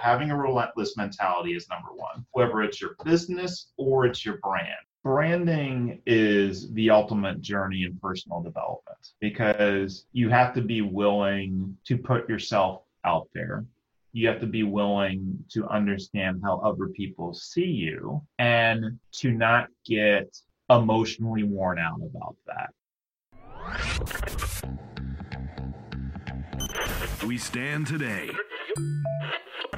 having a relentless mentality is number one, whether it's your business or it's your brand. Branding is the ultimate journey in personal development because you have to be willing to put yourself out there. You have to be willing to understand how other people see you and to not get emotionally worn out about that. We stand today.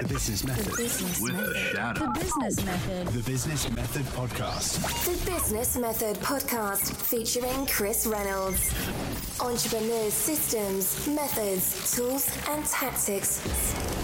The Business Method. Business With Method. the shadow. The Business Method. The Business Method Podcast. The Business Method Podcast featuring Chris Reynolds. Entrepreneurs' systems, methods, tools, and tactics.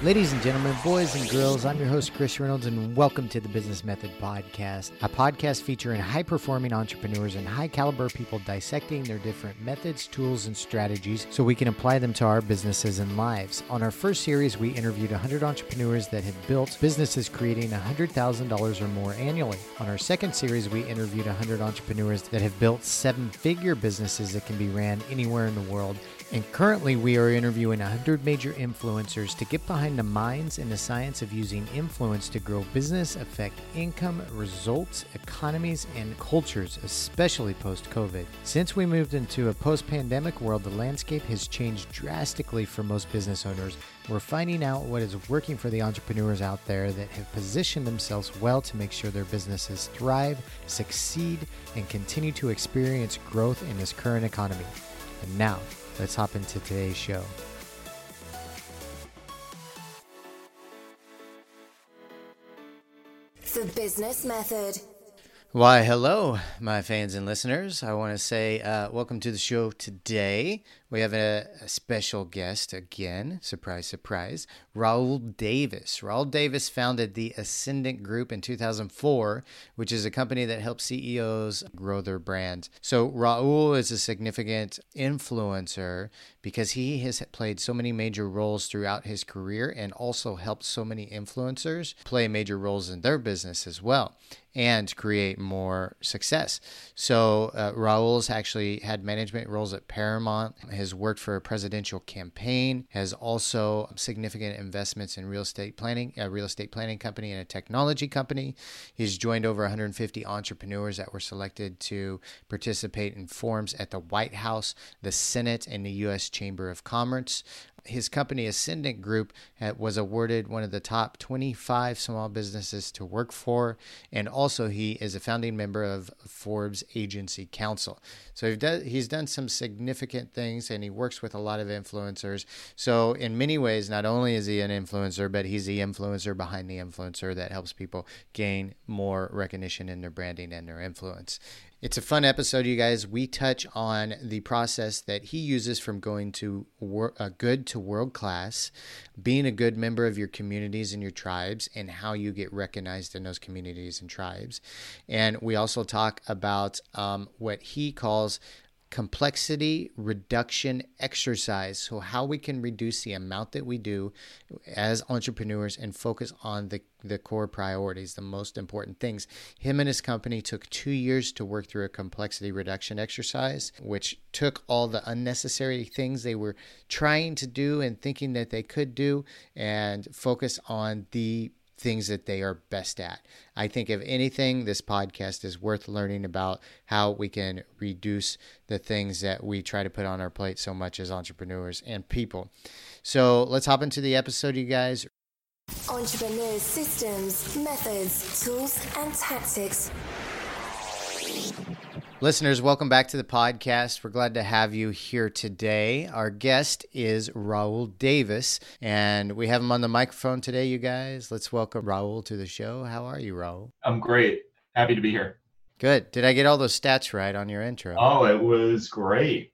Ladies and gentlemen, boys and girls, I'm your host, Chris Reynolds, and welcome to the Business Method Podcast, a podcast featuring high performing entrepreneurs and high caliber people dissecting their different methods, tools, and strategies so we can apply them to our businesses and lives. On our first series, we interviewed 100 entrepreneurs that have built businesses creating $100,000 or more annually. On our second series, we interviewed 100 entrepreneurs that have built seven figure businesses that can be ran anywhere in the world. And currently, we are interviewing 100 major influencers to get behind the minds and the science of using influence to grow business, affect income, results, economies, and cultures, especially post COVID. Since we moved into a post pandemic world, the landscape has changed drastically for most business owners. We're finding out what is working for the entrepreneurs out there that have positioned themselves well to make sure their businesses thrive, succeed, and continue to experience growth in this current economy. And now, let's hop into today's show. The Business Method. Why, hello, my fans and listeners. I want to say uh, welcome to the show today. We have a, a special guest again. Surprise, surprise. Raoul Davis. Raoul Davis founded the Ascendant Group in 2004, which is a company that helps CEOs grow their brand. So, Raoul is a significant influencer because he has played so many major roles throughout his career and also helped so many influencers play major roles in their business as well and create more success. So, uh, Raoul's actually had management roles at Paramount, has worked for a presidential campaign, has also significant investments in real estate planning, a real estate planning company, and a technology company. He's joined over 150 entrepreneurs that were selected to participate in forums at the White House, the Senate, and the U.S. Chamber of Commerce his company Ascendant Group was awarded one of the top 25 small businesses to work for, and also he is a founding member of Forbes Agency Council. So he's done some significant things, and he works with a lot of influencers. So in many ways, not only is he an influencer, but he's the influencer behind the influencer that helps people gain more recognition in their branding and their influence. It's a fun episode, you guys. We touch on the process that he uses from going to wor- uh, good to world class, being a good member of your communities and your tribes, and how you get recognized in those communities and tribes. And we also talk about um, what he calls complexity reduction exercise. So, how we can reduce the amount that we do as entrepreneurs and focus on the, the core priorities, the most important things. Him and his company took two years to work through a complexity reduction exercise, which took all the unnecessary things they were trying to do and thinking that they could do and focus on the things that they are best at. I think, if anything, this podcast is worth learning about how we can reduce the things that we try to put on our plate so much as entrepreneurs and people. So let's hop into the episode, you guys. Entrepreneurs' systems, methods, tools, and tactics. Listeners, welcome back to the podcast. We're glad to have you here today. Our guest is Raoul Davis, and we have him on the microphone today, you guys. Let's welcome Raoul to the show. How are you, Raoul? I'm great. Happy to be here. Good. Did I get all those stats right on your intro? Oh, it was great.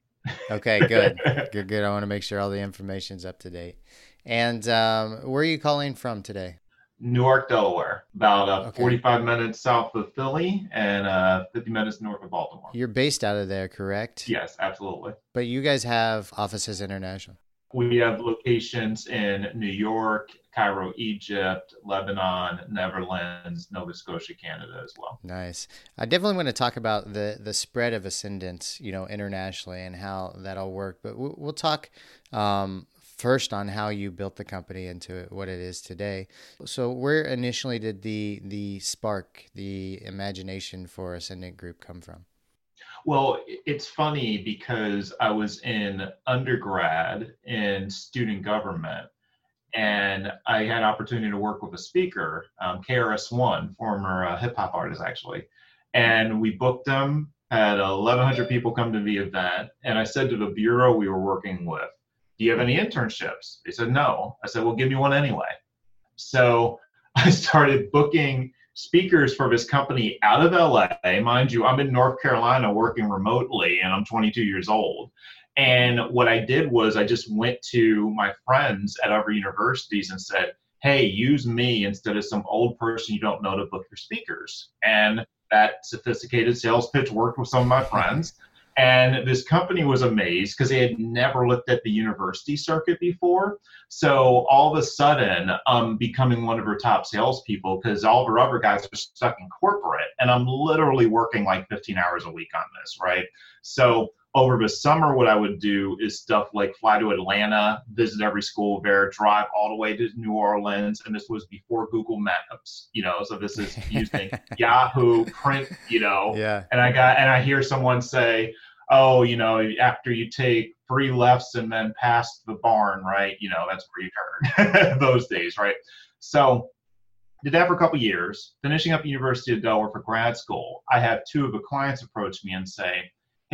Okay, good. good, good. I want to make sure all the information's up to date. And um, where are you calling from today? Newark, Delaware, about uh, Okay. 45 minutes south of Philly and uh, 50 minutes north of Baltimore. You're based out of there, correct? Yes, absolutely. But you guys have offices international. We have locations in New York, Cairo, Egypt, Lebanon, Netherlands, Nova Scotia, Canada as well. Nice. I definitely want to talk about the the spread of ascendance, you know, internationally and how that all worked. But we'll, we'll talk um, first on how you built the company into what it is today. So, where initially did the the spark, the imagination for Ascendant Group come from? Well, it's funny because I was in undergrad in student government, and I had opportunity to work with a speaker, um, KRS One, former uh, hip hop artist actually, and we booked them. Had 1,100 people come to the event, and I said to the bureau we were working with, "Do you have any internships?" They said no. I said, "Well, give me one anyway." So I started booking speakers for this company out of LA. Mind you, I'm in North Carolina working remotely, and I'm 22 years old. And what I did was I just went to my friends at other universities and said, hey, use me instead of some old person you don't know to book your speakers. And that sophisticated sales pitch worked with some of my friends. And this company was amazed because they had never looked at the university circuit before. So all of a sudden, I'm becoming one of her top salespeople because all of her other guys are stuck in corporate. And I'm literally working like 15 hours a week on this, right? So over the summer, what I would do is stuff like fly to Atlanta, visit every school there, drive all the way to New Orleans, and this was before Google Maps, you know. So this is using Yahoo print, you know. Yeah. And I got and I hear someone say, "Oh, you know, after you take three lefts and then past the barn, right? You know, that's where you turn." Those days, right? So did that for a couple years. Finishing up University of Delaware for grad school, I have two of the clients approach me and say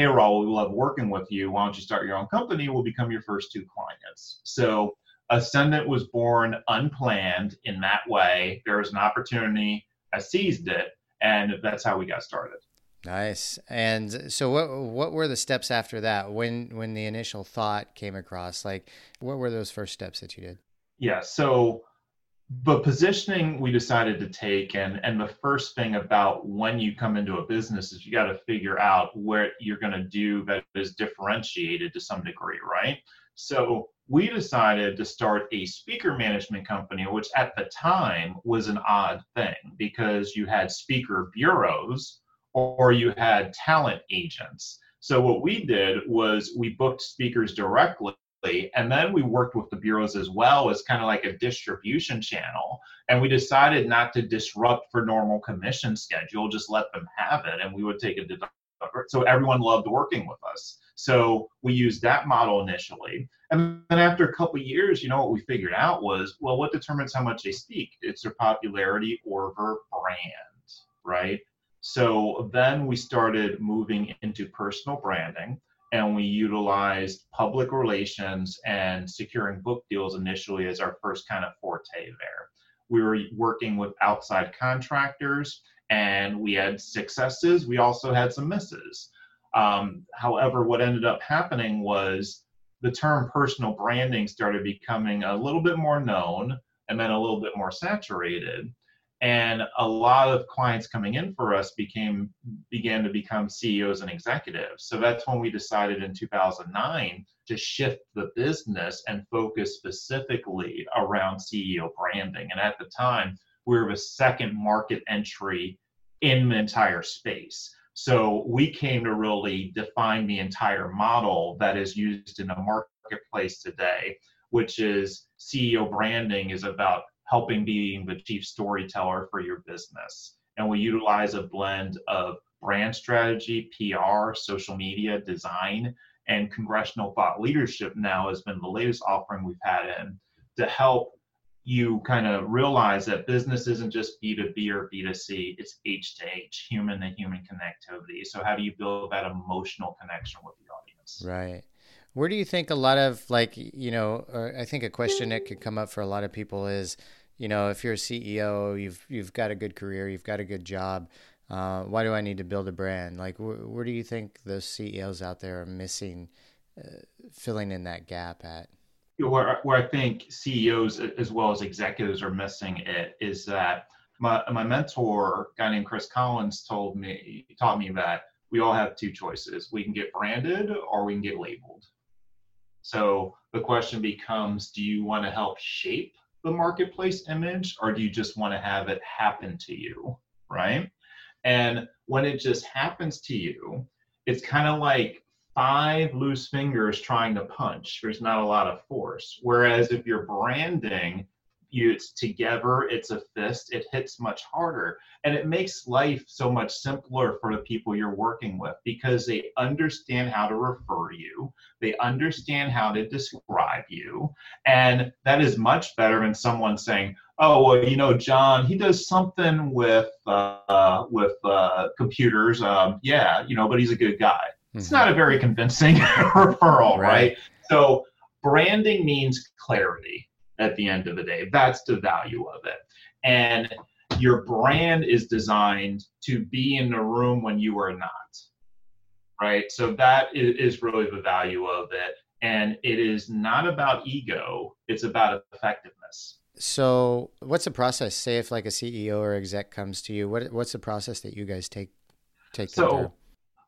hey, Raoul, we love working with you. Why don't you start your own company? We'll become your first two clients. So Ascendant was born unplanned in that way. There was an opportunity. I seized it, and that's how we got started. Nice. And so, what what were the steps after that? When when the initial thought came across, like, what were those first steps that you did? Yeah. So the positioning we decided to take and and the first thing about when you come into a business is you got to figure out what you're going to do that is differentiated to some degree right? So we decided to start a speaker management company which at the time was an odd thing because you had speaker bureaus or you had talent agents. So what we did was we booked speakers directly and then we worked with the bureaus as well as kind of like a distribution channel. And we decided not to disrupt for normal commission schedule, just let them have it. And we would take a so everyone loved working with us. So we used that model initially. And then after a couple years, you know, what we figured out was, well, what determines how much they speak? It's their popularity or their brand, right? So then we started moving into personal branding and we utilized public relations and securing book deals initially as our first kind of forte there. We were working with outside contractors and we had successes. We also had some misses. Um, however, what ended up happening was the term personal branding started becoming a little bit more known and then a little bit more saturated and a lot of clients coming in for us became began to become CEOs and executives. So that's when we decided in 2009 to shift the business and focus specifically around CEO branding. And at the time, we were the second market entry in the entire space. So we came to really define the entire model that is used in the marketplace today, which is CEO branding is about helping being the chief storyteller for your business. And we utilize a blend of brand strategy, PR, social media, design, and congressional thought leadership now has been the latest offering we've had in to help you kind of realize that business isn't just B2B or B2C, it's H to H, human to human connectivity. So, how do you build that emotional connection with the audience? Right. Where do you think a lot of, like, you know, uh, I think a question that could come up for a lot of people is, you know, if you're a CEO, you've you've got a good career, you've got a good job. Uh, why do I need to build a brand? Like, wh- where do you think those CEOs out there are missing, uh, filling in that gap at? Where, where I think CEOs as well as executives are missing it is that my, my mentor, guy named Chris Collins, told me taught me that we all have two choices: we can get branded or we can get labeled. So the question becomes: Do you want to help shape the marketplace image or do you just want to have it happen to you right and when it just happens to you it's kind of like five loose fingers trying to punch. There's not a lot of force. Whereas if you're branding, you, it's together, it's a fist, it hits much harder. And it makes life so much simpler for the people you're working with because they understand how to refer you, they understand how to describe you. And that is much better than someone saying, oh, well, you know, John, he does something with, uh, with uh, computers. Um, yeah, you know, but he's a good guy. It's Mm-hmm. not a very convincing referral, Right. right? So branding means clarity at the end of the day. That's the value of it. And your brand is designed to be in the room when you are not. Right? So that is really the value of it. And it is not about ego, it's about effectiveness. So, what's the process? Say if like a CEO or exec comes to you, what what's the process that you guys take take? So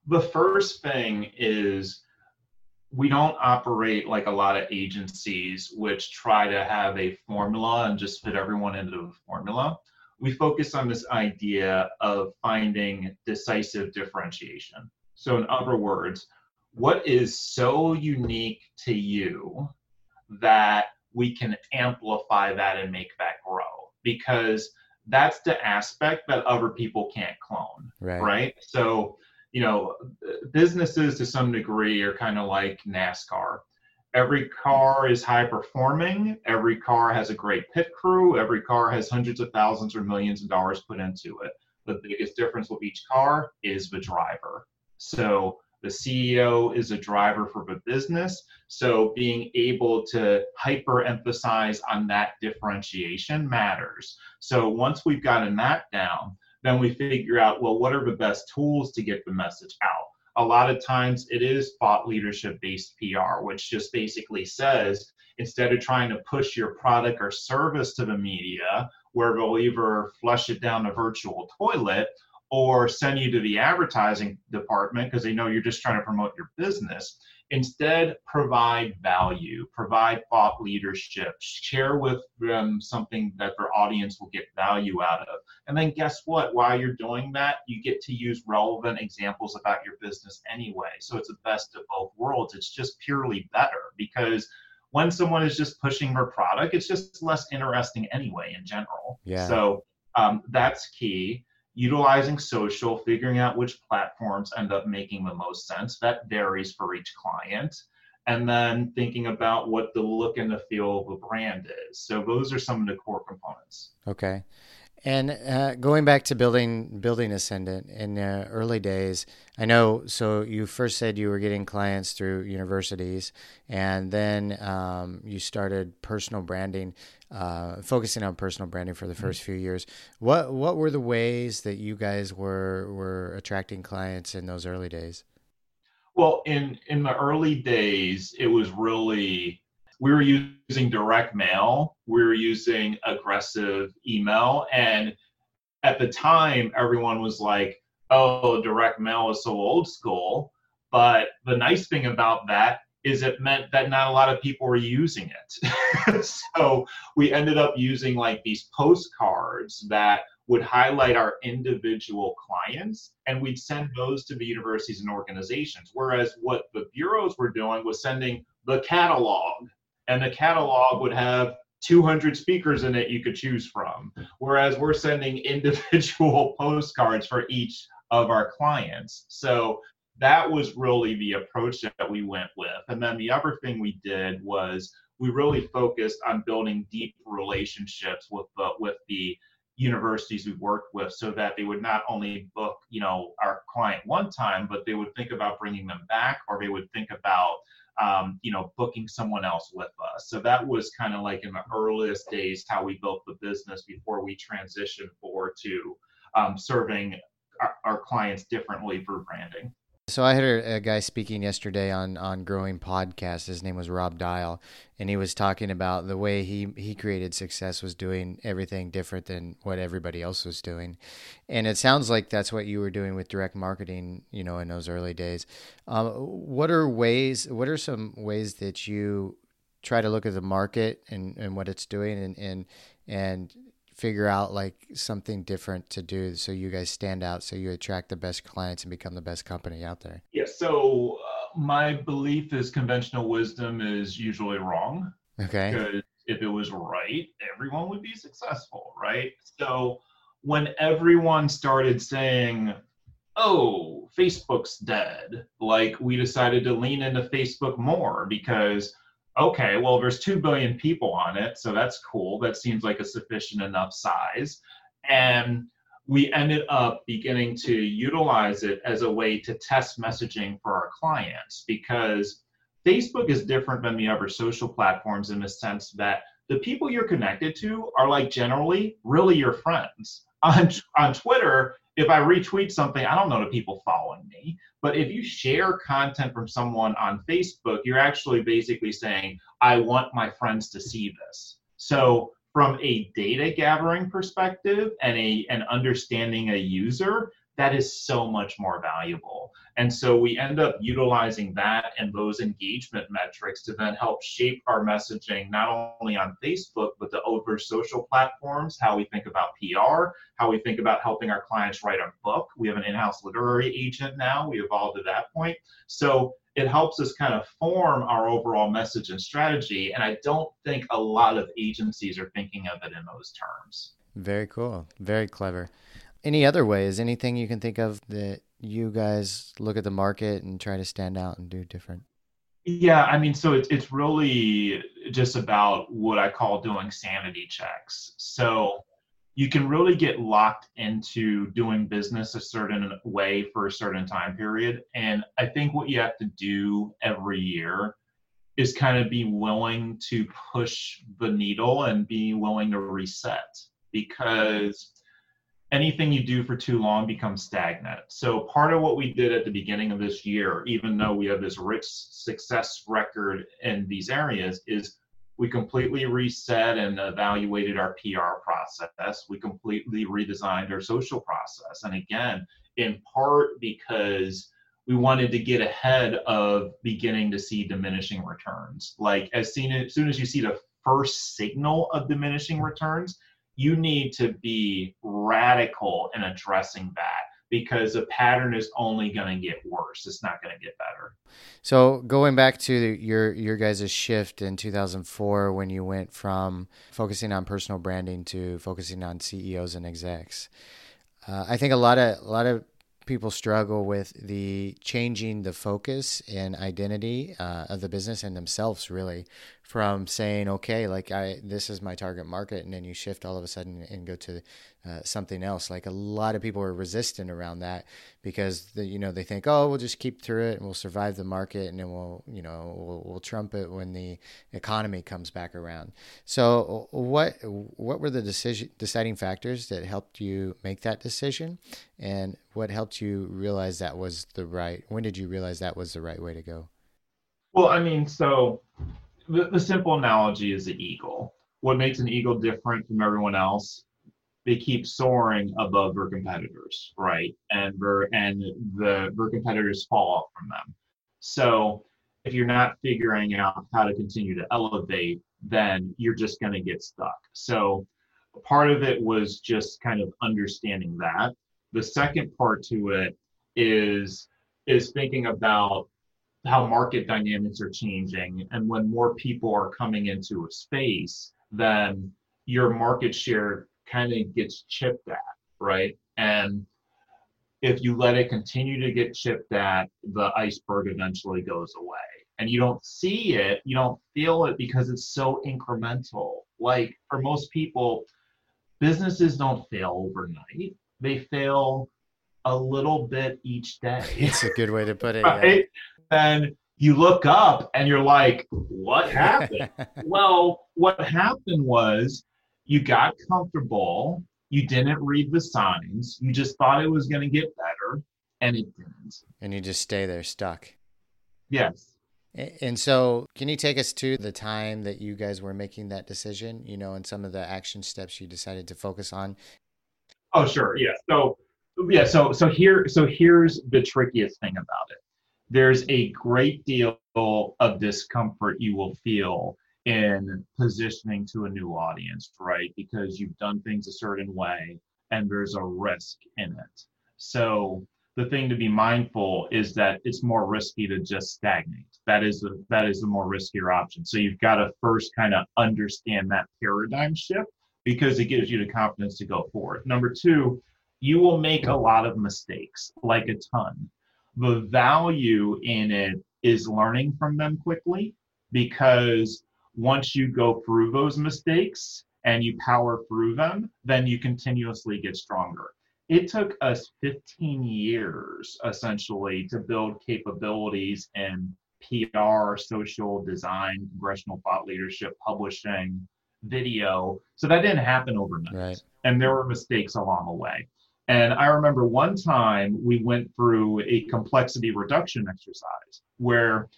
the first thing is we don't operate like a lot of agencies which try to have a formula and just fit everyone into the formula. We focus on this idea of finding decisive differentiation. So, in other words, what is so unique to you that we can amplify that and make that grow? Because that's the aspect that other people can't clone Right. right? So, you know, businesses to some degree are kind of like NASCAR. Every car is high performing. Every car has a great pit crew. Every car has hundreds of thousands or millions of dollars put into it. The biggest difference with each car is the driver. So, the CEO is a driver for the business. So, being able to hyper emphasize on that differentiation matters. So, once we've gotten that down, then we figure out well what are the best tools to get the message out? A lot of times it is thought leadership based pr which just basically says instead of trying to push your product or service to the media where they'll either flush it down the virtual toilet or send you to the advertising department because they know you're just trying to promote your business instead provide value provide thought leadership share with them something that their audience will get value out of and then guess what? While you're doing that, you get to use relevant examples about your business anyway. So it's the best of both worlds. It's just purely better because when someone is just pushing their product, it's just less interesting anyway in general. Yeah. So um, that's key. Utilizing social, figuring out which platforms end up making the most sense. That varies for each client. And then thinking about what the look and the feel of a brand is. So those are some of the core components. Okay. And uh, going back to building building Ascendant in the early days, I know. So you first said you were getting clients through universities, and then um, you started personal branding, uh, focusing on personal branding for the 1st few years. What what were the ways that you guys were were attracting clients in those early days? Well, in in the early days, it was really we were using direct mail, we were using aggressive email, and at the time, everyone was like, "Oh, direct mail is so old school." But the nice thing about that is it meant that not a lot of people were using it. so we ended up using like these postcards that would highlight our individual clients and we'd send those to the universities and organizations. Whereas what the bureaus were doing was sending the catalog, and the catalog would have 200 speakers in it you could choose from. Whereas we're sending individual postcards for each of our clients. So that was really the approach that we went with. And then the other thing we did was we really focused on building deep relationships with the, with the universities we worked with so that they would not only book you know our client one time but they would think about bringing them back or they would think about um, you know booking someone else with us so that was kind of like in the earliest days how we built the business before we transitioned forward to um, serving our, our clients differently through branding So I heard a guy speaking yesterday on on Growing Podcast. His name was Rob Dial, and he was talking about the way he he created success was doing everything different than what everybody else was doing. And it sounds like that's what you were doing with direct marketing, you know, in those early days. Um, what are ways? What are some ways that you try to look at the market and, and what it's doing and and and figure out like something different to do so you guys stand out so you attract the best clients and become the best company out there Yeah, so uh, my belief is conventional wisdom is usually wrong. Okay. Because if it was right, everyone would be successful, right? So when everyone started saying, oh, Facebook's dead, like we decided to lean into Facebook more because, okay, well, there's 2 billion people on it, so that's cool. That seems like a sufficient enough size. And we ended up beginning to utilize it as a way to test messaging for our clients because Facebook is different than the other social platforms in the sense that the people you're connected to are like generally really your friends. On, on Twitter, if I retweet something, I don't know the people following me. But if you share content from someone on Facebook, you're actually basically saying, I want my friends to see this. So from a data gathering perspective and a and understanding a user that is so much more valuable and so we end up utilizing that and those engagement metrics to then help shape our messaging not only on facebook but the over social platforms how we think about pr how we think about helping our clients write a book we have an in-house literary agent now we evolved to that point so it helps us kind of form our overall message and strategy. And I don't think a lot of agencies are thinking of it in those terms. Very cool. Very clever. Any other ways? Anything you can think of that you guys look at the market and try to stand out and do different? Yeah, I mean, so it's it's really just about what I call doing sanity checks. So you can really get locked into doing business a certain way for a certain time period. And I think what you have to do every year is kind of be willing to push the needle and be willing to reset because anything you do for too long becomes stagnant. So part of what we did at the beginning of this year, even though we have this rich success record in these areas, is we completely reset and evaluated our PR process. We completely redesigned our social process. And again, in part because we wanted to get ahead of beginning to see diminishing returns. Like as soon as, soon as you see the first signal of diminishing returns, you need to be radical in addressing that because the pattern is only going to get worse. It's not going to get better. So going back to your your guys' shift in 2004 when you went from focusing on personal branding to focusing on CEOs and execs, uh, I think a lot of a lot of people struggle with the changing the focus and identity uh, of the business and themselves really from saying okay like i this is my target market and then you shift all of a sudden and go to uh, something else. Like a lot of people are resistant around that because the, you know they think oh we'll just keep through it and we'll survive the market and then we'll you know we'll, we'll trump it when the economy comes back around. So what what were the decision deciding factors that helped you make that decision? And what helped you realize that was the right when did you realize that was the right way to go? Well i mean so the, the simple analogy is the eagle. What makes an eagle different from everyone else? They keep soaring above their competitors right? And their and the their competitors fall off from them. So if you're not figuring out how to continue to elevate then you're just going to get stuck. So part of it was just kind of understanding that. The second part to it is is thinking about how market dynamics are changing and when more people are coming into a space then your market share kind of gets chipped at right and if you let it continue to get chipped at the iceberg eventually goes away and you don't see it you don't feel it because it's so incremental like for most people businesses don't fail overnight they fail a little bit each day. It's a good way to put it. right? Yeah. And you look up and you're like, what happened? well, what happened was you got comfortable, you didn't read the signs, you just thought it was going to get better, and it didn't. And you just stay there stuck. Yes. And so, can you take us to the time that you guys were making that decision, you know, and some of the action steps you decided to focus on Oh, sure. Yeah. So, yeah. So, so here, so here's the trickiest thing about it. There's a great deal of discomfort you will feel in positioning to a new audience, right? Because you've done things a certain way and there's a risk in it. So, the thing to be mindful is that it's more risky to just stagnate. That is the that is the more riskier option. So you've got to first kind of understand that paradigm shift because it gives you the confidence to go forward. Number two, you will make a lot of mistakes, like a ton. The value in it is learning from them quickly because once you go through those mistakes and you power through them, then you continuously get stronger. It took us 15 years essentially to build capabilities in PR, social design, congressional thought leadership, publishing, video. So that didn't happen overnight. Right. And there were mistakes along the way. And I remember one time we went through a complexity reduction exercise where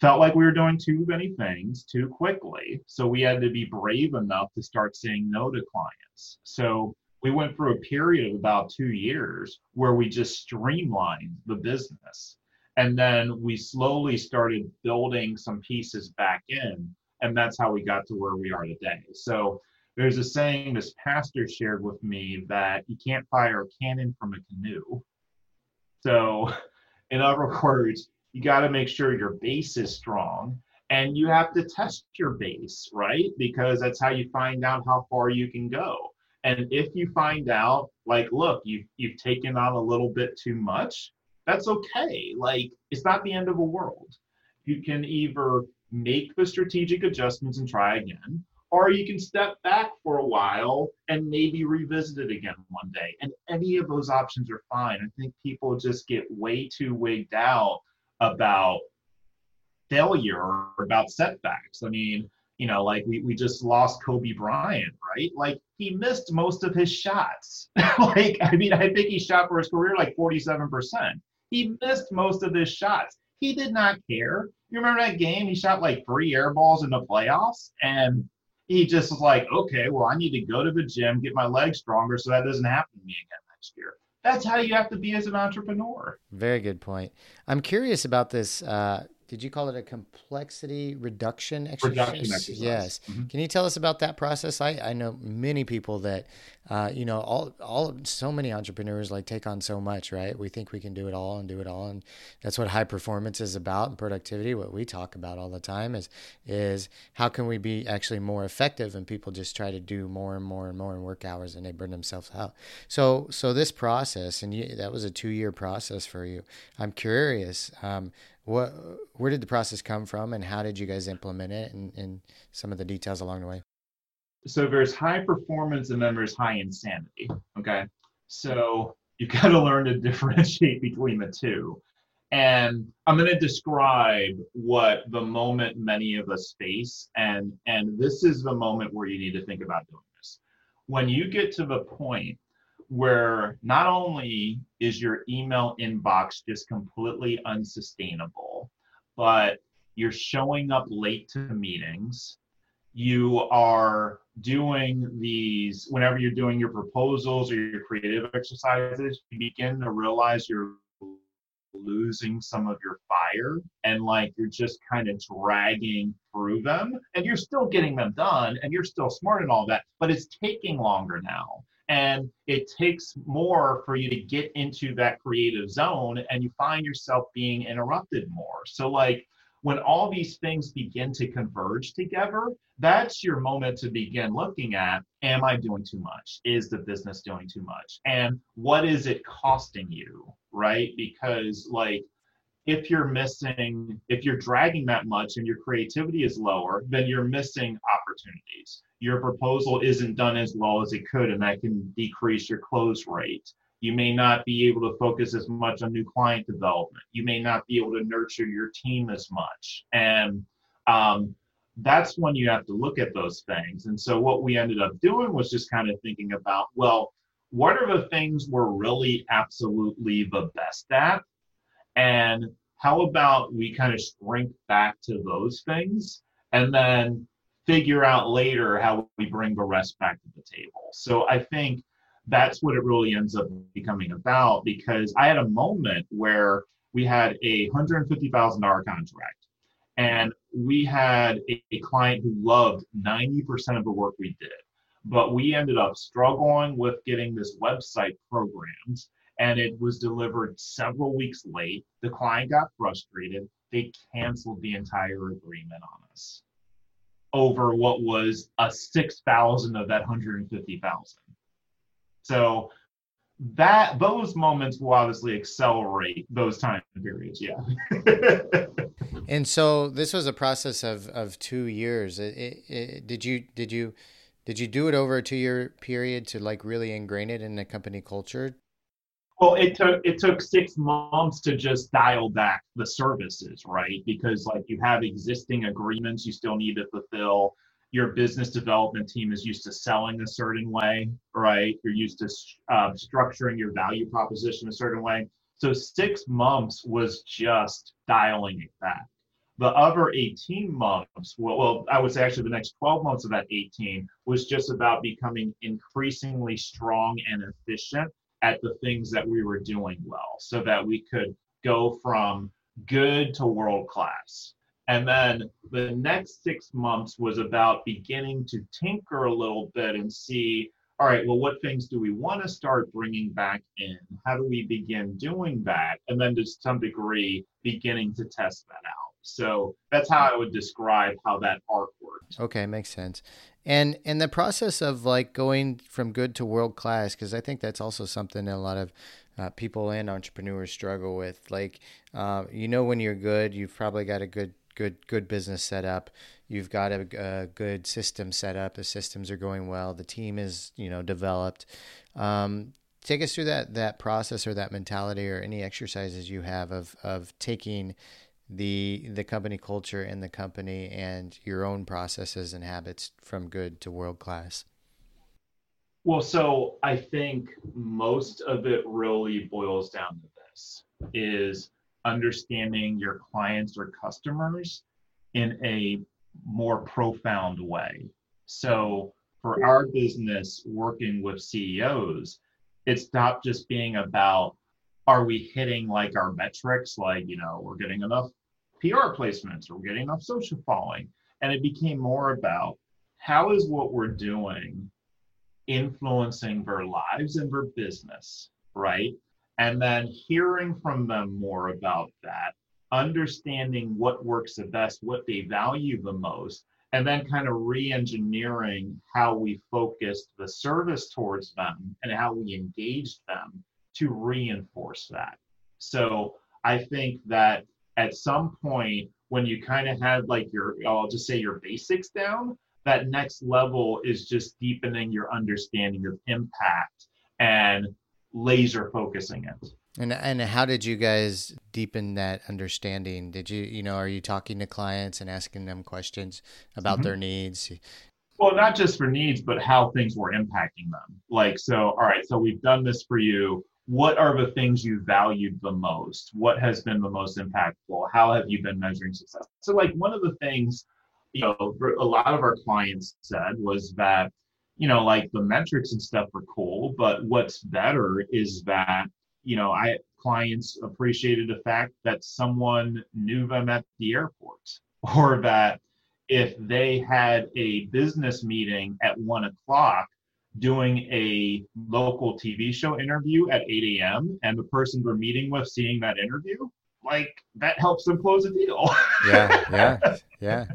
felt like we were doing too many things too quickly. So we had to be brave enough to start saying no to clients. So we went through a period of about two years where we just streamlined the business. And then we slowly started building some pieces back in. And that's how we got to where we are today. So there's a saying this pastor shared with me that you can't fire a cannon from a canoe. So, in other words, you got to make sure your base is strong and you have to test your base, right? Because that's how you find out how far you can go. And if you find out, like, look, you've, you've taken on a little bit too much, that's okay. Like, it's not the end of the world. You can either make the strategic adjustments and try again, or you can step back for a while and maybe revisit it again one day. And any of those options are fine. I think people just get way too wigged out about failure or about setbacks. I mean, you know, like we, we just lost Kobe Bryant, right? Like he missed most of his shots. like, I mean, I think he shot for his career like 47%. He missed most of his shots. He did not care. You remember that game? He shot like three air balls in the playoffs and he just was like, okay, well, I need to go to the gym, get my legs stronger so that doesn't happen to me again next year. That's how you have to be as an entrepreneur. Very good point. I'm curious about this. Uh, did you call it a complexity reduction exercise? Reduction exercise. Yes. Mm-hmm. Can you tell us about that process? I, I know many people that, uh, you know, all, all, so many entrepreneurs like take on so much, right? We think we can do it all and do it all. And that's what high performance is about and productivity. What we talk about all the time is, is how can we be actually more effective? And people just try to do more and more and more in work hours and they burn themselves out. So, so this process, and you, that was a two year process for you. I'm curious, um, what where did the process come from and how did you guys implement it and, and some of the details along the way? So there's high performance and then there's high insanity okay? So you've got to learn to differentiate between the two. And i'm going to describe what the moment many of us face and and this is the moment where you need to think about doing this. When you get to the point where not only is your email inbox just completely unsustainable, but you're showing up late to meetings. You are doing these, whenever you're doing your proposals or your creative exercises, you begin to realize you're losing some of your fire and like you're just kind of dragging through them and you're still getting them done and you're still smart and all that, but it's taking longer now and it takes more for you to get into that creative zone and you find yourself being interrupted more. So like when all these things begin to converge together that's your moment to begin looking at am i doing too much? Is the business doing too much? And what is it costing you right? Because like if you're missing if you're dragging that much and your creativity is lower then you're missing opportunities your proposal isn't done as well as it could, and that can decrease your close rate. You may not be able to focus as much on new client development. You may not be able to nurture your team as much. And um, that's when you have to look at those things. And so, what we ended up doing was just kind of thinking about, well, what are the things we're really absolutely the best at? And how about we kind of shrink back to those things and then figure out later how we bring the rest back to the table. So I think that's what it really ends up becoming about because I had a moment where we had a $150,000 contract and we had a, a, client who loved 90% of the work we did. But we ended up struggling with getting this website programmed and it was delivered several weeks late. The client got frustrated. They canceled the entire agreement on us over what was a 6,000 of that 150,000. So that those moments will obviously accelerate those time periods. Yeah. and so this was a process of, of two years. It, it, it, did you did you did you do it over a two year period to like really ingrain it in the company culture? Well, it took it took six months to just dial back the services, right? Because like you have existing agreements you still need to fulfill. Your business development team is used to selling a certain way, right? You're used to uh, structuring your value proposition a certain way. So six months was just dialing it back. The other 18 months, well, well, I would say actually the next 12 months of that 18 was just about becoming increasingly strong and efficient at the things that we were doing well so that we could go from good to world class. And then the next six months was about beginning to tinker a little bit and see all right, well, what things do we want to start bringing back in? How do we begin doing that? And then to some degree, beginning to test that out. So that's how I would describe how that arc works. Okay, makes sense. And in the process of like going from good to world class, because I think that's also something that a lot of uh, people and entrepreneurs struggle with. Like, uh, you know, when you're good, you've probably got a good, good, good business set up. You've got a, a good system set up. The systems are going well. The team is, you know, developed. Um, take us through that that process or that mentality or any exercises you have of of taking the the company culture in the company and your own processes and habits from good to world class? Well, so I think most of it really boils down to this is understanding your clients or customers in a more profound way. So for our business working with CEOs, it's not just being about are we hitting like our metrics like you know we're getting enough pr placements or we're getting enough social following? And it became more about how is what we're doing influencing their lives and their business right? And then hearing from them more about that understanding what works the best what they value the most and then kind of re-engineering how we focused the service towards them and how we engaged them to reinforce that. So I think that at some point when you kind of have like your I'll just say your basics down, that next level is just deepening your understanding of impact and laser focusing it. And and how did you guys deepen that understanding? Did you you know are you talking to clients and asking them questions about mm-hmm. their needs? Well, not just for needs, but how things were impacting them. Like so, all right, so we've done this for you what are the things you valued the most? What has been the most impactful? How have you been measuring success? So, like, one of the things, you know, a lot of our clients said was that, you know, like the metrics and stuff are cool, but what's better is that, you know, I clients appreciated the fact that someone knew them at the airport or that if they had a business meeting at one o'clock, doing a local TV show interview at 8 a.m. and the person we're meeting with seeing that interview, like that helps them close a deal. yeah, yeah, yeah.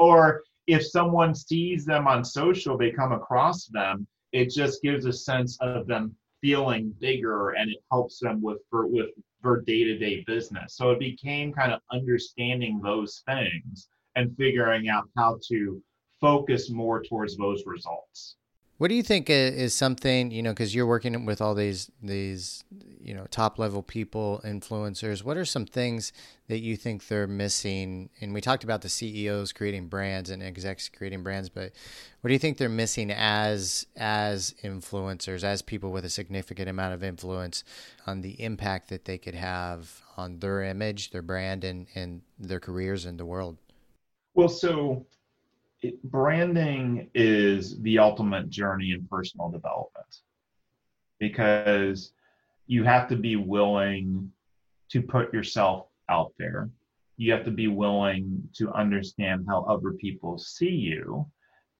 Or if someone sees them on social, they come across them, it just gives a sense of them feeling bigger and it helps them with for with their day-to-day business. So it became kind of understanding those things and figuring out how to focus more towards those results. What do you think is something you know? Because you're working with all these these you know top level people, influencers. What are some things that you think they're missing? And we talked about the CEOs creating brands and execs creating brands, but what do you think they're missing as as influencers, as people with a significant amount of influence on the impact that they could have on their image, their brand, and and their careers in the world? Well, so it, branding is the ultimate journey in personal development because you have to be willing to put yourself out there. You have to be willing to understand how other people see you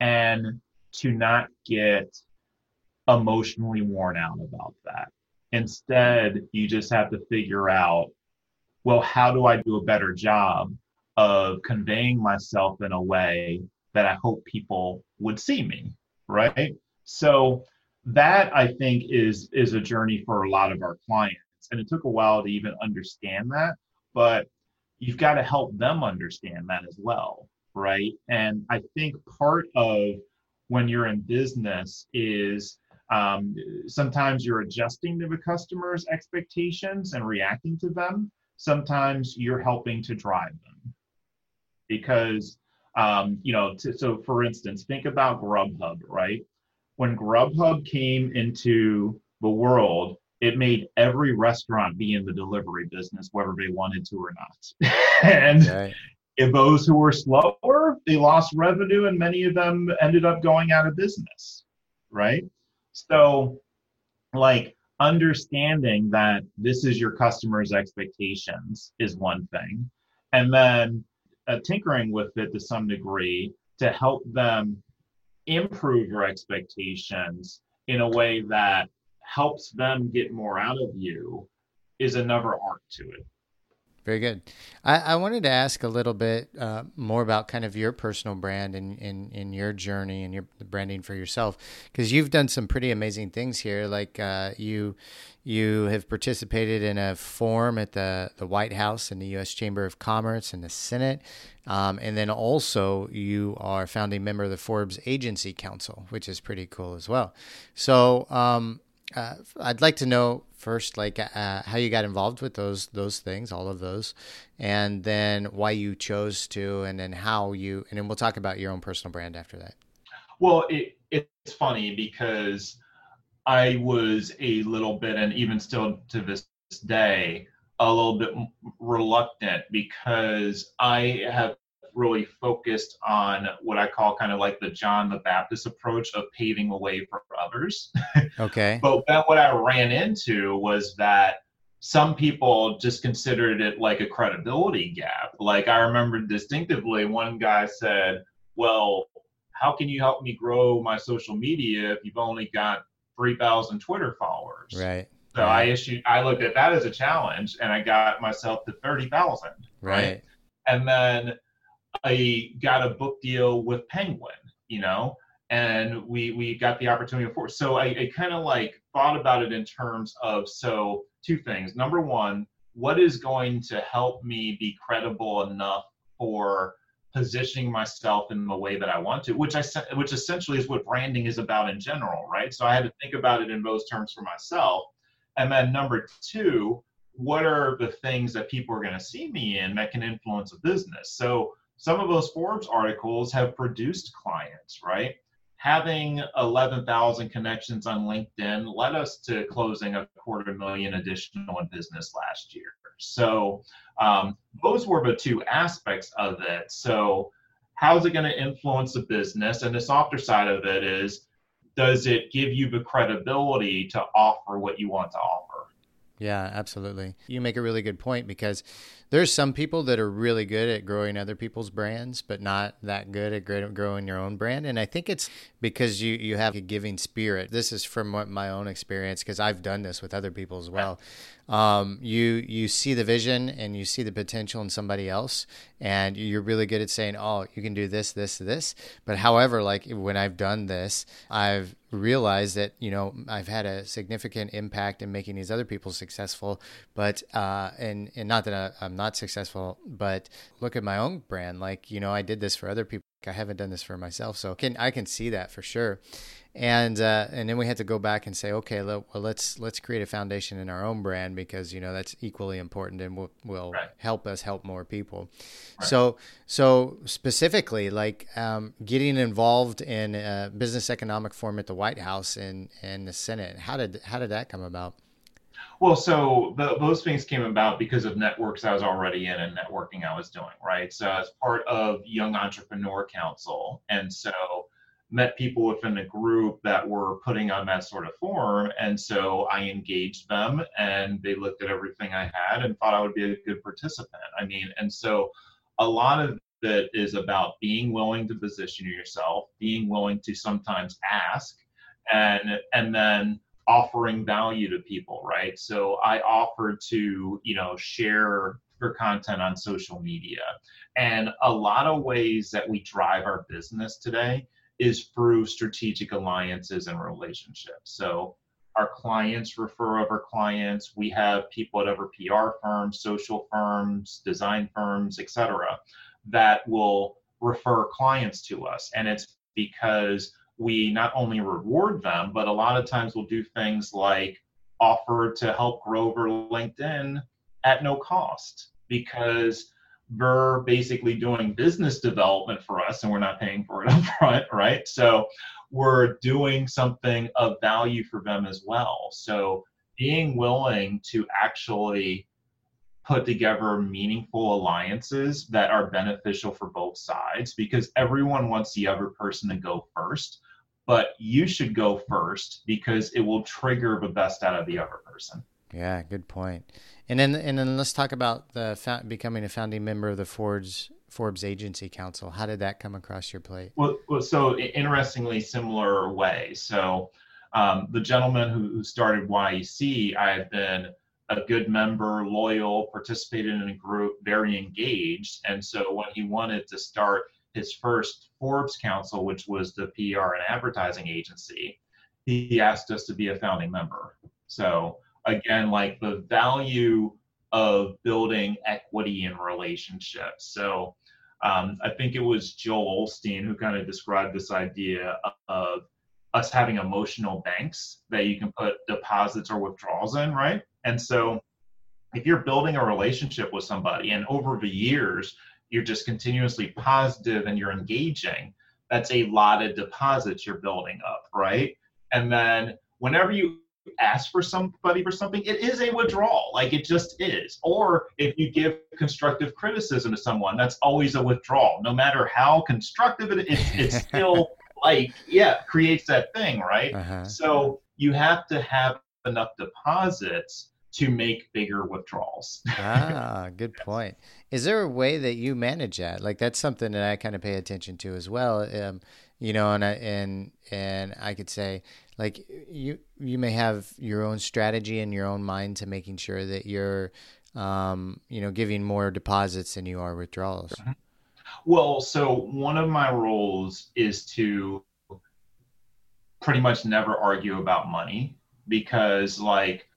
and to not get emotionally worn out about that. Instead, you just have to figure out, well, how do I do a better job of conveying myself in a way that I hope people would see me, right? So that I think is is a journey for a lot of our clients. And it took a while to even understand that, but you've got to help them understand that as well, right? And I think part of when you're in business is um, sometimes you're adjusting to the customer's expectations and reacting to them. Sometimes you're helping to drive them because, um, you know, to, so for instance, think about Grubhub, right? When Grubhub came into the world, it made every restaurant be in the delivery business, whether they wanted to or not. and right. if those who were slower, they lost revenue, and many of them ended up going out of business, right? So, like, understanding that this is your customer's expectations is one thing. And then uh, tinkering with it to some degree to help them improve your expectations in a way that helps them get more out of you is another art to it. Very good. I, I wanted to ask a little bit uh, more about kind of your personal brand and in, in, your journey and your branding for yourself, because you've done some pretty amazing things here. Like uh, you you have participated in a forum at the, the White House and the U.S. Chamber of Commerce and the Senate. Um, and then also, you are founding member of the Forbes Agency Council, which is pretty cool as well. So, um, uh, I'd like to know first, like uh, how you got involved with those those things, all of those, and then why you chose to, and then how you, and then we'll talk about your own personal brand after that. Well, it, it's funny because I was a little bit, and even still to this day, a little bit reluctant because I have really focused on what I call kind of like the John the Baptist approach of paving the way for others. Okay. but then what I ran into was that some people just considered it like a credibility gap. Like I remember distinctively one guy said, Well, how can you help me grow my social media if you've only got 3,000 Twitter followers? Right. So right. I issued, I looked at that as a challenge and I got myself to 30,000. Right? right. And then I got a book deal with Penguin, you know, and we we got the opportunity for. So I, I kind of like thought about it in terms of so two things. Number one, what is going to help me be credible enough for positioning myself in the way that I want to, which I which essentially is what branding is about in general, right? So I had to think about it in those terms for myself. And then number two, what are the things that people are going to see me in that can influence a business? So some of those Forbes articles have produced clients, right? Having 11,000 connections on LinkedIn led us to closing a quarter million additional in business last year. So um, those were the two aspects of it. So how's it going to influence the business? And the softer side of it is, does it give you the credibility to offer what you want to offer? Yeah, absolutely. You make a really good point because there's some people that are really good at growing other people's brands, but not that good at growing your own brand. And I think it's because you, you have a giving spirit. This is from my own experience because I've done this with other people as well. Um, you you see the vision and you see the potential in somebody else, and you're really good at saying, "Oh, you can do this, this, this." But however, like when I've done this, I've realized that you know I've had a significant impact in making these other people successful. But uh, and and not that I, I'm not successful, but look at my own brand. Like, you know, I did this for other people. I haven't done this for myself. So can I can see that for sure. And uh, and then we had to go back and say, okay, well, let's let's create a foundation in our own brand because you know that's equally important and will will right. help us help more people. Right. So so specifically, like um, getting involved in a business economic forum at the White House and and the Senate. How did how did that come about? Well, so the, those things came about because of networks I was already in and networking I was doing, right? So as part of Young Entrepreneur Council, and so met people within the group that were putting on that sort of form. and so I engaged them, and they looked at everything I had and thought I would be a good participant. I mean, and so a lot of it is about being willing to position yourself, being willing to sometimes ask, and and then offering value to people, right? So I offered to, you know, share for content on social media. And a lot of ways that we drive our business today is through strategic alliances and relationships. So our clients refer other clients. We have people at other PR firms, social firms, design firms, etc., that will refer clients to us. And it's because we not only reward them, but a lot of times we'll do things like offer to help grow over LinkedIn at no cost because they're basically doing business development for us and we're not paying for it up front, right? So we're doing something of value for them as well. So being willing to actually put together meaningful alliances that are beneficial for both sides because everyone wants the other person to go first but you should go first because it will trigger the best out of the other person yeah good point. and then and then let's talk about the becoming a founding member of the Forbes Forbes Agency Council. How did that come across your plate? Well, well so interestingly similar way. So um, the gentleman who, who started YEC, I've been a good member, loyal, participated in a group, very engaged. And so when he wanted to start his first Forbes Council, which was the PR and advertising agency, he asked us to be a founding member. So again, like the value of building equity in relationships. So um, I think it was Joel Osteen who kind of described this idea of us having emotional banks that you can put deposits or withdrawals in, right? And so if you're building a relationship with somebody and over the years you're just continuously positive and you're engaging, that's a lot of deposits you're building up, right? And then whenever you ask for somebody for something, it is a withdrawal. Like it just is. Or if you give constructive criticism to someone, that's always a withdrawal. No matter how constructive it is, it's still like, yeah, creates that thing, right? Uh-huh. So you have to have enough deposits to make bigger withdrawals. ah, good point. Is there a way that you manage that? Like that's something that I kind of pay attention to as well. Um, you know, and I, and and I could say like you you may have your own strategy and your own mind to making sure that you're um, you know giving more deposits than you are withdrawals. Well, so one of my roles is to pretty much never argue about money because like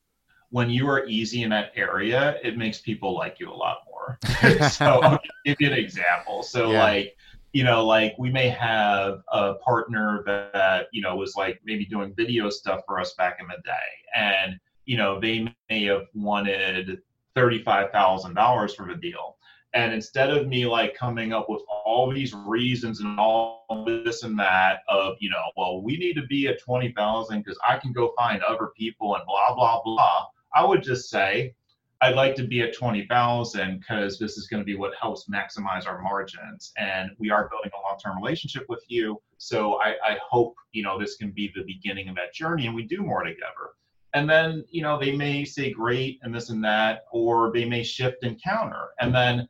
when you are easy in that area, it makes people like you a lot more. so I'll give you an example. So yeah. like you know, like we may have a partner that, you know, was like maybe doing video stuff for us back in the day. And, you know, they may have wanted $35,000 for the deal. And instead of me like coming up with all these reasons and all this and that of, you know, well, we need to be at 20,000 because I can go find other people and blah, blah, blah. I would just say, I'd like to be at 20,000 because this is going to be what helps maximize our margins. And we are building a long-term relationship with you. So I, I hope, you know, this can be the beginning of that journey and we do more together. And then, you know, they may say great and this and that, or they may shift and counter. And then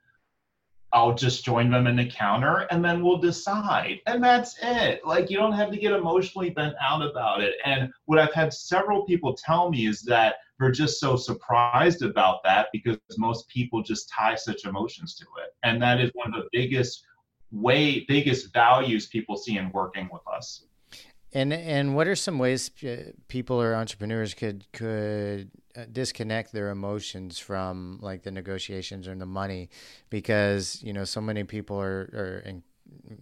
I'll just join them in the counter and then we'll decide. And that's it. Like you don't have to get emotionally bent out about it. And what I've had several people tell me is that they're just so surprised about that because most people just tie such emotions to it. And that is one of the biggest way biggest values people see in working with us. And and what are some ways people or entrepreneurs could could disconnect their emotions from like the negotiations or the money because you know so many people are are in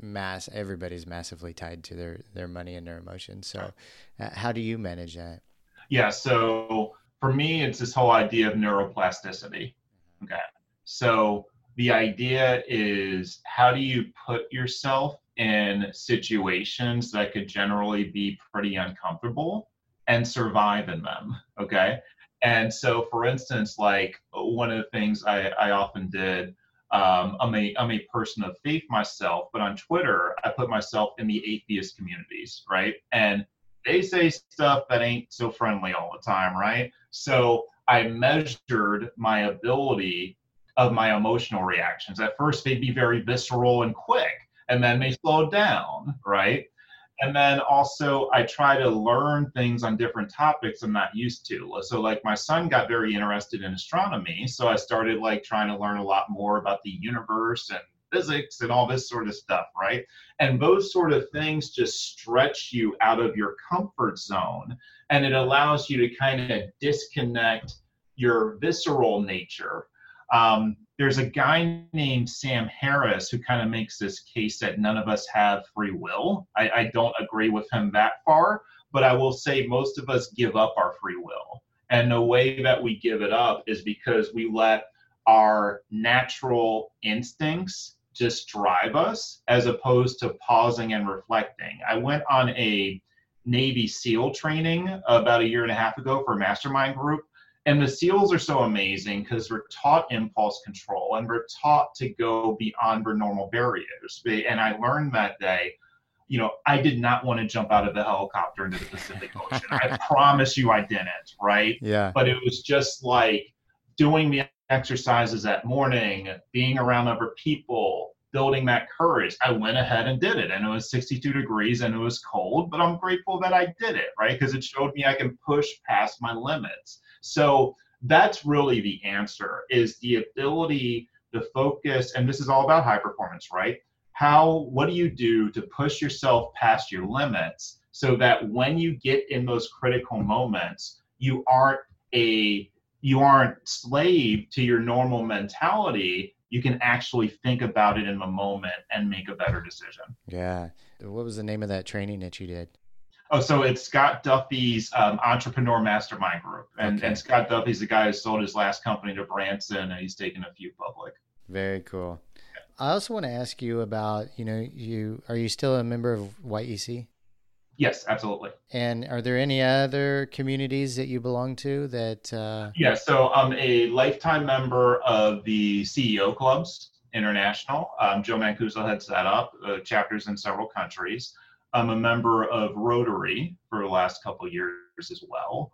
mass everybody's massively tied to their their money and their emotions. So uh, how do you manage that? Yeah so for me it's this whole idea of neuroplasticity. Okay. So the idea is how do you put yourself in situations that could generally be pretty uncomfortable and survive in them? Okay and so, for instance, like one of the things I, I often did, um, I'm a I'm a person of faith myself, but on Twitter I put myself in the atheist communities, right? And they say stuff that ain't so friendly all the time, right? So I measured my ability of my emotional reactions. At first, they'd be very visceral and quick, and then they slowed down, right? And then also I try to learn things on different topics I'm not used to. So like my son got very interested in astronomy, so I started like trying to learn a lot more about the universe and physics and all this sort of stuff, right? And those sort of things just stretch you out of your comfort zone and it allows you to kind of disconnect your visceral nature. Um, there's a guy named Sam Harris who kind of makes this case that none of us have free will. I, I don't agree with him that far, but I will say most of us give up our free will. And the way that we give it up is because we let our natural instincts just drive us as opposed to pausing and reflecting. I went on a Navy SEAL training about a year and a half ago for a mastermind group. And the SEALs are so amazing because we're taught impulse control and we're taught to go beyond our normal barriers. And I learned that day, you know, I did not want to jump out of the helicopter into the Pacific Ocean. I promise you I didn't, right? Yeah. But it was just like doing the exercises that morning, being around other people, building that courage. I went ahead and did it. And it was 62 degrees and it was cold, but I'm grateful that I did it, right? Because it showed me I can push past my limits. So that's really the answer is the ability to focus and this is all about high performance, right? How what do you do to push yourself past your limits so that when you get in those critical moments, you aren't a you aren't slave to your normal mentality you can actually think about it in the moment and make a better decision. Yeah. What was the name of that training that you did? Oh, so it's Scott Duffy's um, Entrepreneur Mastermind Group, and okay. and Scott Duffy's the guy who sold his last company to Branson, and he's taken a few public. Very cool. I also want to ask you about, you know, you are you still a member of YEC? Yes, absolutely. And are there any other communities that you belong to that? Uh... Yeah, so I'm a lifetime member of the CEO Clubs International. Um, Joe Mancuso heads that up, uh, chapters in several countries. I'm a member of Rotary for the last couple years as well.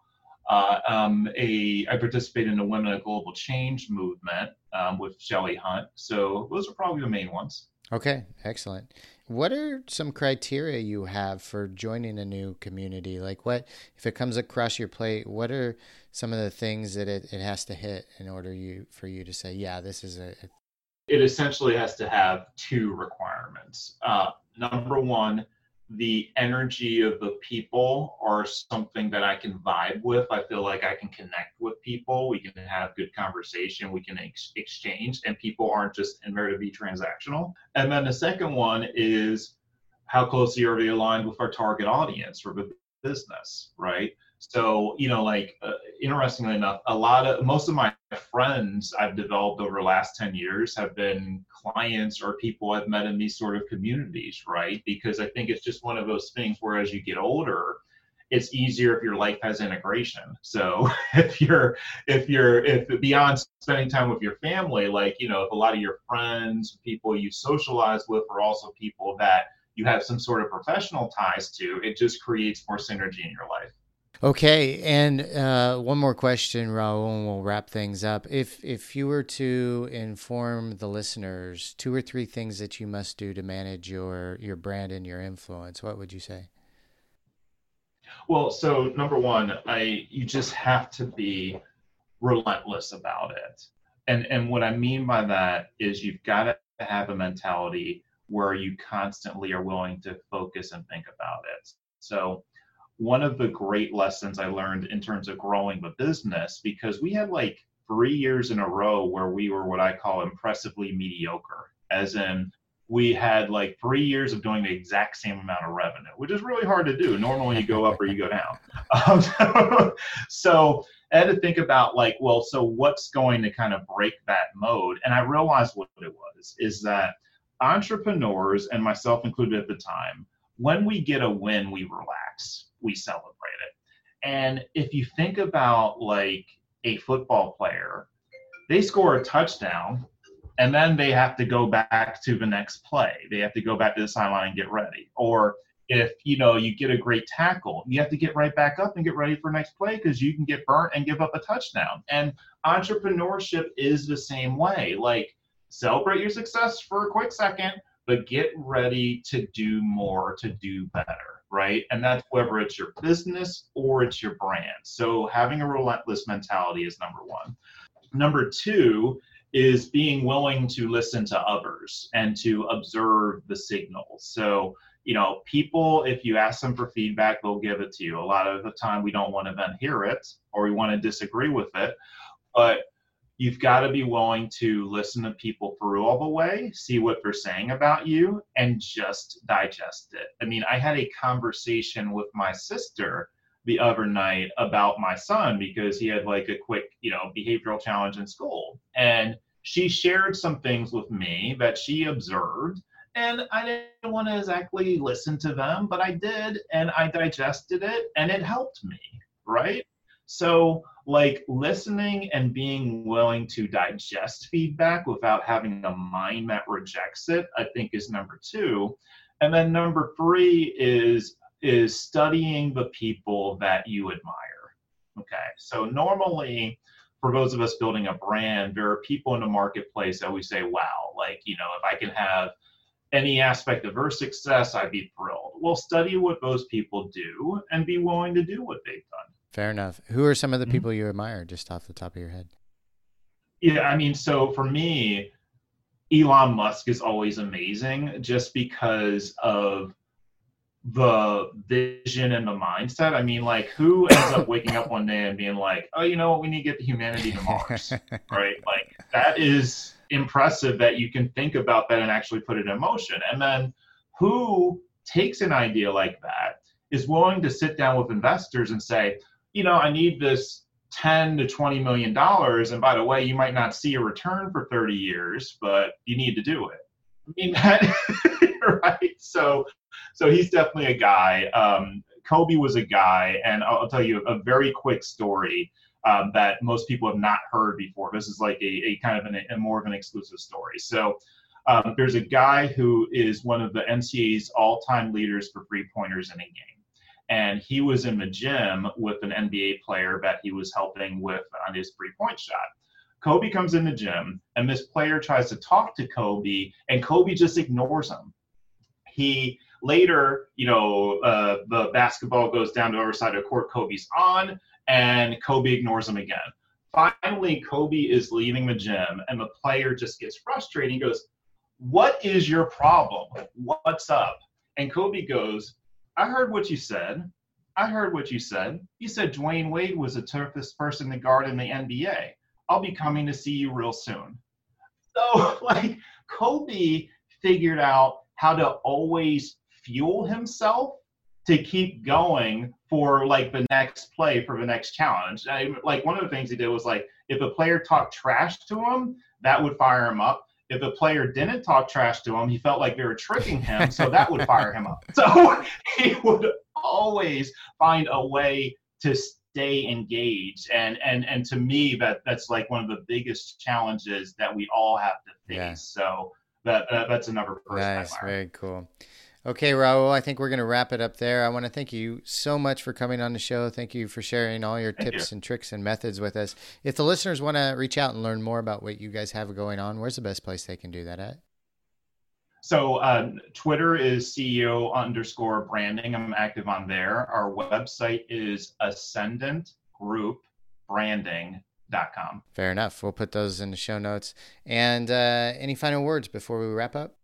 Uh, um, a, I participate in the Women of Global Change movement um, with Shelley Hunt. So those are probably the main ones. Okay, excellent. What are some criteria you have for joining a new community? Like, what if it comes across your plate? What are some of the things that it, it has to hit in order you for you to say, yeah, this is a. It essentially has to have two requirements. Uh, number one, the energy of the people are something that I can vibe with. I feel like I can connect with people. We can have good conversation. We can ex- exchange, and people aren't just in there to be transactional. And then the second one is how closely are we aligned with our target audience for the business, right? So, you know, like uh, interestingly enough, a lot of most of my friends I've developed over the last 10 years have been clients or people I've met in these sort of communities, right? Because I think it's just one of those things where as you get older, it's easier if your life has integration. So if you're if you're if beyond spending time with your family, like you know, if a lot of your friends, people you socialize with, are also people that you have some sort of professional ties to, it just creates more synergy in your life. Okay, and uh, one more question, Raoul, and we'll wrap things up. If if you were to inform the listeners two or three things that you must do to manage your your brand and your influence, what would you say? Well, so number one, I you just have to be relentless about it, and and what I mean by that is you've got to have a mentality where you constantly are willing to focus and think about it. So one of the great lessons I learned in terms of growing the business because we had like three years in a row where we were what I call impressively mediocre, as in we had like three years of doing the exact same amount of revenue, which is really hard to do. Normally you go up or you go down. Um, so I had to think about like, well, so what's going to kind of break that mode? And I realized what it was is that entrepreneurs and myself included at the time, when we get a win, we relax we celebrate it. And if you think about like a football player, they score a touchdown and then they have to go back to the next play. They have to go back to the sideline and get ready. Or if you know you get a great tackle, you have to get right back up and get ready for next play because you can get burnt and give up a touchdown. And entrepreneurship is the same way. Like celebrate your success for a quick second, but get ready to do more, to do better. right? And that's whether it's your business or it's your brand. So having a relentless mentality is number one. Number two is being willing to listen to others and to observe the signals. So, you know, people, if you ask them for feedback, they'll give it to you. A lot of the time, we don't want to then hear it or we want to disagree with it. But you've got to be willing to listen to people through all the way, see what they're saying about you, and just digest it. I mean, I had a conversation with my sister the other night about my son because he had like a quick, you know, behavioral challenge in school. And she shared some things with me that she observed. And I didn't want to exactly listen to them, but I did. And I digested it and it helped me, right? So, like listening and being willing to digest feedback without having a mind that rejects it, I think is number two. And then number three is is studying the people that you admire. Okay. So normally for those of us building a brand, there are people in the marketplace that we say, wow, like, you know, if I can have any aspect of their success, I'd be thrilled. We'll study what those people do and be willing to do what they've done. Fair enough. Who are some of the mm-hmm. people you admire just off the top of your head? Yeah, I mean, so for me, Elon Musk is always amazing just because of the vision and the mindset. I mean, like, who ends up waking up one day and being like, oh, you know what, we need to get the humanity to Mars, right? Like, that is impressive that you can think about that and actually put it in motion. And then who takes an idea like that is willing to sit down with investors and say, you know, I need this 10 to 20 million dollars. And by the way, you might not see a return for 30 years, but you need to do it. I mean, that, right? So so he's definitely a guy. Um, Kobe was a guy, and I'll, I'll tell you a very quick story um, that most people have not heard before. This is like a, a kind of an, a more of an exclusive story. So um, there's a guy who is one of the NCAA's all-time leaders for three-pointers in a game. And he was in the gym with an NBA player that he was helping with on his three-point shot. Kobe comes in the gym, and this player tries to talk to Kobe, and Kobe just ignores him. He Later, you know, uh, the basketball goes down to the other side of the court. Kobe's on, and Kobe ignores him again. Finally, Kobe is leaving the gym, and the player just gets frustrated. He goes, What is your problem? What's up? And Kobe goes, I heard what you said. I heard what you said. You said Dwyane Wade was the toughest person to guard in the NBA. I'll be coming to see you real soon. So, like, Kobe figured out how to always fuel himself to keep going for like the next play for the next challenge. I, like one of the things he did was like if a player talked trash to him, that would fire him up. If a player didn't talk trash to him, he felt like they were tricking him, so that would fire him up. So he would always find a way to stay engaged. And and and to me, that that's like one of the biggest challenges that we all have to face. Yeah. So that, that that's another person. Nice, very cool. Okay, Raoul, I think we're going to wrap it up there. I want to thank you so much for coming on the show. Thank you for sharing all your thank tips you. and tricks and methods with us. If the listeners want to reach out and learn more about what you guys have going on, where's the best place they can do that at? So um, Twitter is CEO underscore branding. I'm active on there. Our website is ascendantgroupbranding.com. Fair enough. We'll put those in the show notes. And uh, any final words before we wrap up?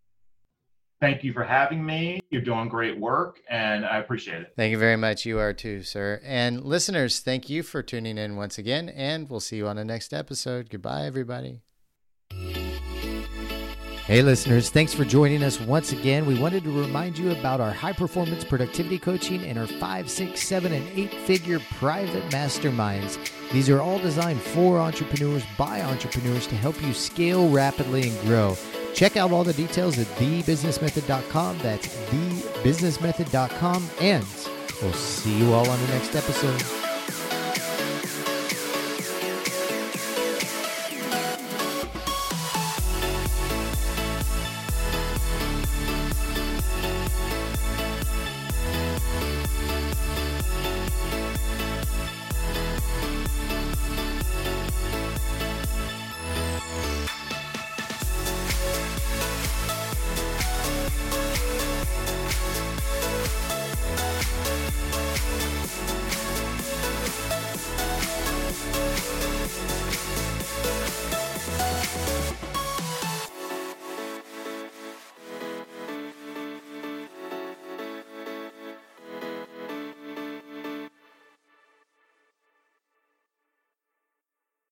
Thank you for having me. You're doing great work, and I appreciate it. Thank you very much. You are too, sir. And listeners, thank you for tuning in once again, and we'll see you on the next episode. Goodbye, everybody. Hey, listeners, thanks for joining us once again. We wanted to remind you about our high performance productivity coaching and our five, six, seven, and eight figure private masterminds. These are all designed for entrepreneurs by entrepreneurs to help you scale rapidly and grow. Check out all the details at thebusinessmethod.com. That's thebusinessmethod.com. And we'll see you all on the next episode.